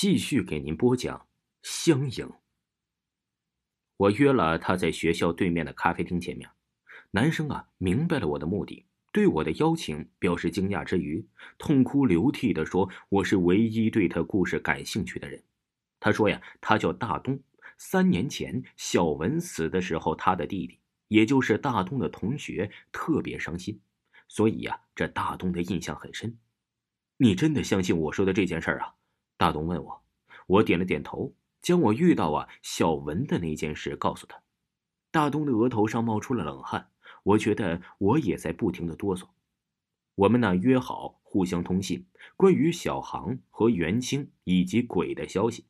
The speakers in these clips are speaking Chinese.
继续给您播讲《香影》。我约了他在学校对面的咖啡厅见面。男生啊，明白了我的目的，对我的邀请表示惊讶之余，痛哭流涕的说：“我是唯一对他故事感兴趣的人。”他说呀，他叫大东。三年前小文死的时候，他的弟弟，也就是大东的同学，特别伤心，所以呀，这大东的印象很深。你真的相信我说的这件事儿啊？大东问我，我点了点头，将我遇到啊小文的那件事告诉他。大东的额头上冒出了冷汗，我觉得我也在不停的哆嗦。我们呢约好互相通信，关于小航和袁清以及鬼的消息。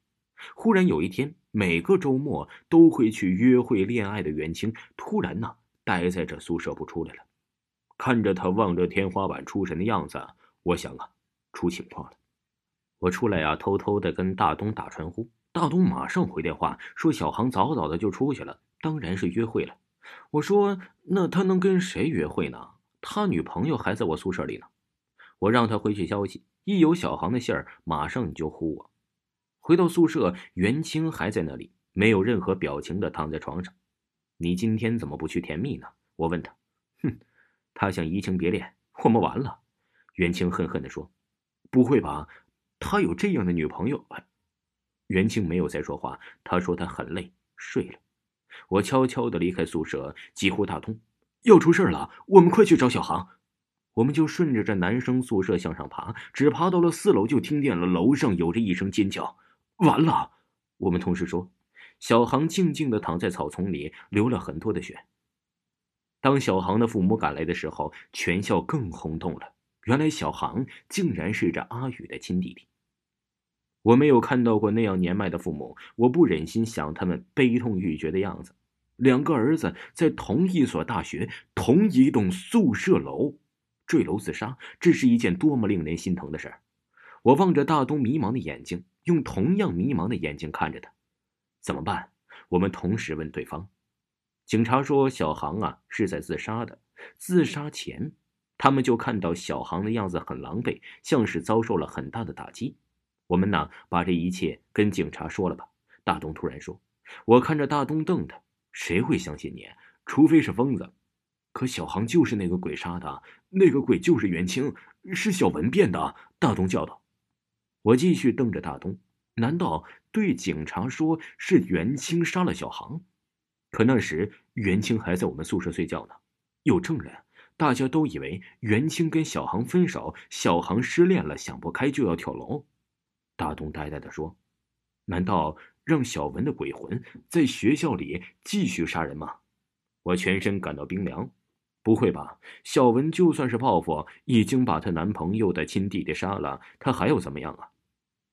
忽然有一天，每个周末都会去约会恋爱的袁清，突然呢待在这宿舍不出来了。看着他望着天花板出神的样子，我想啊，出情况了。我出来呀，偷偷的跟大东打传呼。大东马上回电话说：“小航早早的就出去了，当然是约会了。”我说：“那他能跟谁约会呢？他女朋友还在我宿舍里呢。”我让他回去消息，一有小航的信儿，马上你就呼我。回到宿舍，袁清还在那里，没有任何表情的躺在床上。你今天怎么不去甜蜜呢？我问他。哼，他想移情别恋，我们完了。袁清恨恨的说：“不会吧？”他有这样的女朋友？袁清没有再说话。他说他很累，睡了。我悄悄的离开宿舍，几乎大通，要出事了，我们快去找小航。我们就顺着这男生宿舍向上爬，只爬到了四楼，就听见了楼上有着一声尖叫。完了！我们同事说，小航静静的躺在草丛里，流了很多的血。当小航的父母赶来的时候，全校更轰动了。原来小航竟然是这阿宇的亲弟弟。我没有看到过那样年迈的父母，我不忍心想他们悲痛欲绝的样子。两个儿子在同一所大学、同一栋宿舍楼坠楼自杀，这是一件多么令人心疼的事儿！我望着大东迷茫的眼睛，用同样迷茫的眼睛看着他。怎么办？我们同时问对方。警察说，小航啊是在自杀的。自杀前，他们就看到小航的样子很狼狈，像是遭受了很大的打击。我们呢，把这一切跟警察说了吧。大东突然说：“我看着大东瞪他，谁会相信你？除非是疯子。可小航就是那个鬼杀的，那个鬼就是袁清，是小文变的。”大东叫道。我继续瞪着大东，难道对警察说是袁清杀了小航？可那时袁清还在我们宿舍睡觉呢，有证人，大家都以为袁清跟小航分手，小航失恋了，想不开就要跳楼。大东呆呆的说：“难道让小文的鬼魂在学校里继续杀人吗？”我全身感到冰凉。不会吧？小文就算是报复，已经把她男朋友的亲弟弟杀了，她还要怎么样啊？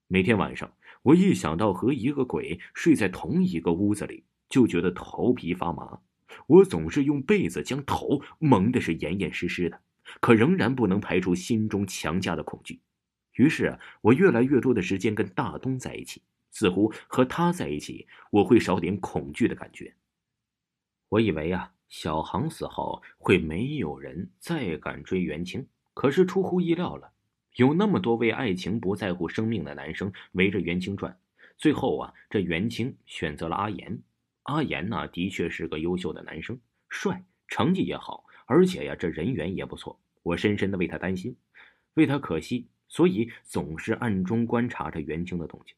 每天晚上，我一想到和一个鬼睡在同一个屋子里，就觉得头皮发麻。我总是用被子将头蒙的是严严实实的，可仍然不能排除心中强加的恐惧。于是，我越来越多的时间跟大东在一起，似乎和他在一起，我会少点恐惧的感觉。我以为啊，小航死后会没有人再敢追袁清，可是出乎意料了，有那么多为爱情不在乎生命的男生围着袁清转。最后啊，这袁清选择了阿言。阿言呢，的确是个优秀的男生，帅，成绩也好，而且呀，这人缘也不错。我深深的为他担心，为他可惜。所以总是暗中观察着袁清的动静，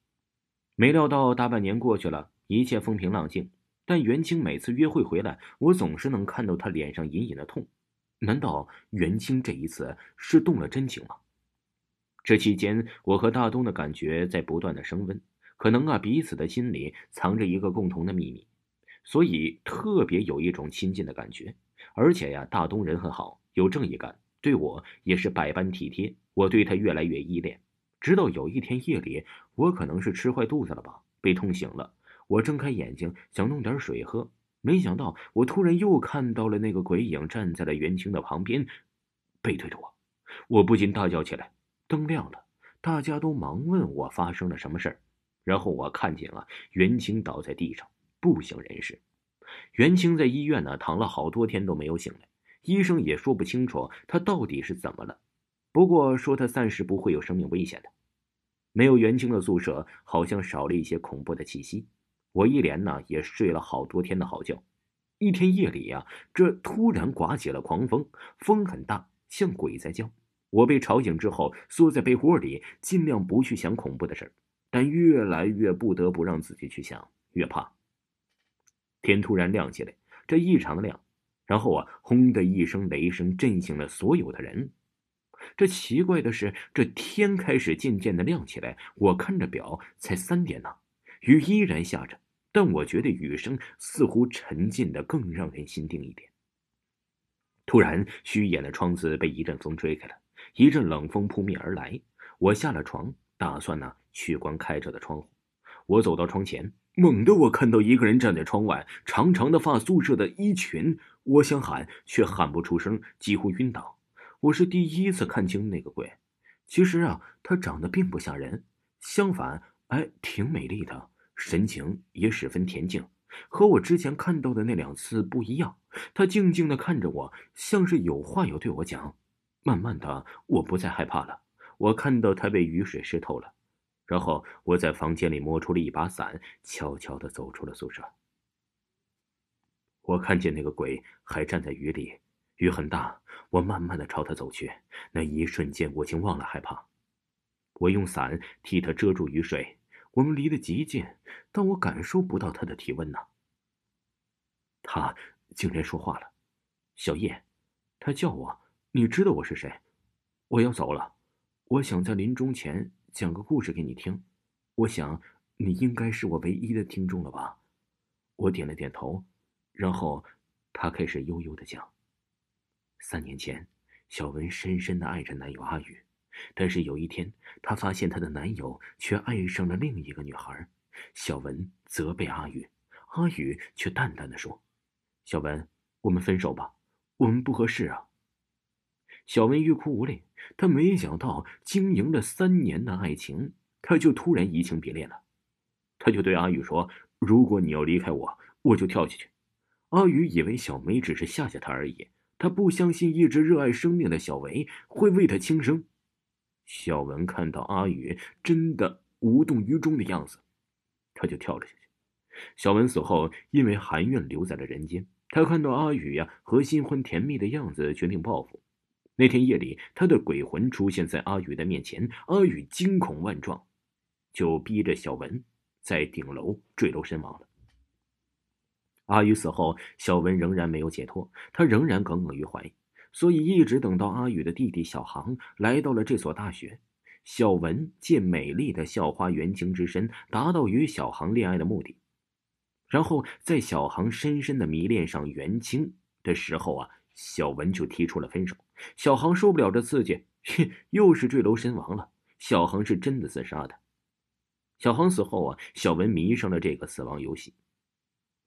没料到大半年过去了，一切风平浪静。但袁清每次约会回来，我总是能看到他脸上隐隐的痛。难道袁清这一次是动了真情吗？这期间，我和大东的感觉在不断的升温，可能啊，彼此的心里藏着一个共同的秘密，所以特别有一种亲近的感觉。而且呀，大东人很好，有正义感，对我也是百般体贴。我对他越来越依恋，直到有一天夜里，我可能是吃坏肚子了吧，被痛醒了。我睁开眼睛想弄点水喝，没想到我突然又看到了那个鬼影站在了袁清的旁边，背对着我。我不禁大叫起来。灯亮了，大家都忙问我发生了什么事儿。然后我看见了袁清倒在地上，不省人事。袁清在医院呢，躺了好多天都没有醒来，医生也说不清楚他到底是怎么了。不过说他暂时不会有生命危险的。没有袁清的宿舍好像少了一些恐怖的气息。我一连呢也睡了好多天的好觉。一天夜里呀，这突然刮起了狂风，风很大，像鬼在叫。我被吵醒之后，缩在被窝里，尽量不去想恐怖的事儿，但越来越不得不让自己去想，越怕。天突然亮起来，这异常的亮，然后啊，轰的一声雷声震醒了所有的人。这奇怪的是，这天开始渐渐的亮起来。我看着表，才三点呢，雨依然下着，但我觉得雨声似乎沉静的更让人心定一点。突然，虚掩的窗子被一阵风吹开了，一阵冷风扑面而来。我下了床，打算呢去关开着的窗户。我走到窗前。猛地，我看到一个人站在窗外，长长的发，宿舍的衣裙。我想喊，却喊不出声，几乎晕倒。我是第一次看清那个鬼。其实啊，他长得并不吓人，相反，哎，挺美丽的，神情也十分恬静，和我之前看到的那两次不一样。他静静的看着我，像是有话要对我讲。慢慢的，我不再害怕了。我看到他被雨水湿透了。然后我在房间里摸出了一把伞，悄悄的走出了宿舍。我看见那个鬼还站在雨里，雨很大，我慢慢的朝他走去。那一瞬间，我竟忘了害怕。我用伞替他遮住雨水。我们离得极近，但我感受不到他的体温呢。他竟然说话了，小叶，他叫我，你知道我是谁？我要走了，我想在临终前。讲个故事给你听，我想你应该是我唯一的听众了吧？我点了点头，然后他开始悠悠的讲。三年前，小文深深的爱着男友阿宇，但是有一天，她发现她的男友却爱上了另一个女孩。小文责备阿宇，阿宇却淡淡的说：“小文，我们分手吧，我们不合适啊。”小文欲哭无泪，他没想到经营了三年的爱情，他就突然移情别恋了。他就对阿宇说：“如果你要离开我，我就跳下去。”阿宇以为小梅只是吓吓他而已，他不相信一直热爱生命的小维会为他轻生。小文看到阿宇真的无动于衷的样子，他就跳了下去。小文死后，因为含怨留在了人间。他看到阿宇呀和新欢甜蜜的样子，决定报复。那天夜里，他的鬼魂出现在阿宇的面前，阿宇惊恐万状，就逼着小文在顶楼坠楼身亡了。阿宇死后，小文仍然没有解脱，他仍然耿耿于怀，所以一直等到阿宇的弟弟小航来到了这所大学，小文借美丽的校花袁清之身，达到与小航恋爱的目的，然后在小航深深的迷恋上袁清的时候啊。小文就提出了分手，小航受不了这刺激，又是坠楼身亡了。小航是真的自杀的。小航死后啊，小文迷上了这个死亡游戏，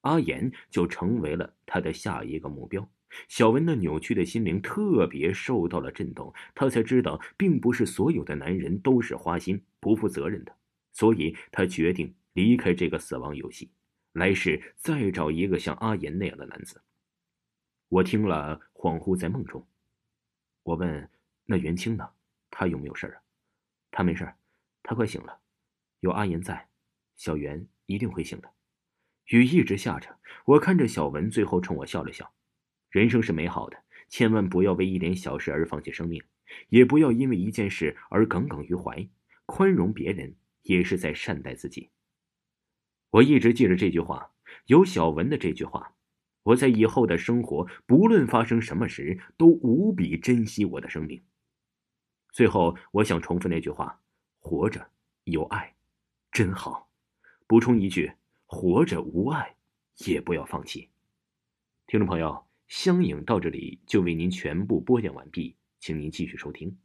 阿言就成为了他的下一个目标。小文那扭曲的心灵特别受到了震动，他才知道，并不是所有的男人都是花心、不负责任的，所以他决定离开这个死亡游戏，来世再找一个像阿言那样的男子。我听了，恍惚在梦中。我问：“那袁清呢？他有没有事啊？”他没事他快醒了。有阿言在，小袁一定会醒的。雨一直下着，我看着小文，最后冲我笑了笑。人生是美好的，千万不要为一点小事而放弃生命，也不要因为一件事而耿耿于怀。宽容别人，也是在善待自己。我一直记着这句话，有小文的这句话。我在以后的生活，不论发生什么时，都无比珍惜我的生命。最后，我想重复那句话：活着有爱，真好。补充一句：活着无碍，也不要放弃。听众朋友，相影到这里就为您全部播讲完毕，请您继续收听。